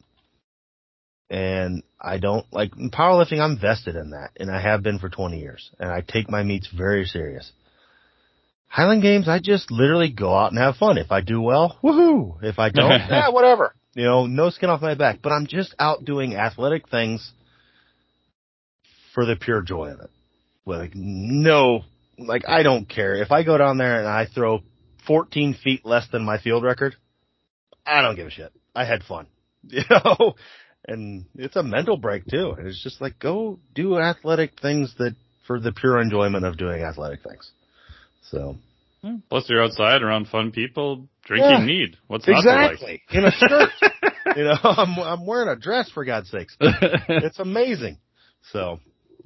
And I don't like in powerlifting, I'm vested in that and I have been for 20 years and I take my meets very serious. Highland Games, I just literally go out and have fun. If I do well, woohoo. If I don't, <laughs> yeah, whatever. You know, no skin off my back, but I'm just out doing athletic things for the pure joy of it. Like no, like I don't care if I go down there and I throw 14 feet less than my field record. I don't give a shit. I had fun, <laughs> you know, and it's a mental break too. And it's just like go do athletic things that for the pure enjoyment of doing athletic things. So Yeah. Plus, you're outside around fun people drinking Yeah. mead. What's exactly in a skirt, <laughs> you know, I'm I'm wearing a dress for God's sakes. <laughs> It's amazing. So,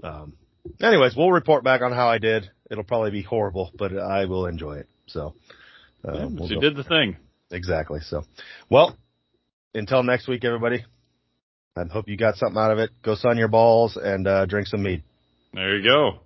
um, anyways, we'll report back on how I did. It'll probably be horrible, but I will enjoy it. So, uh, Yeah, we'll you did the thing. exactly. So, well, until next week, everybody. I hope you got something out of it. Go sun your balls and uh, drink some mead. There you go.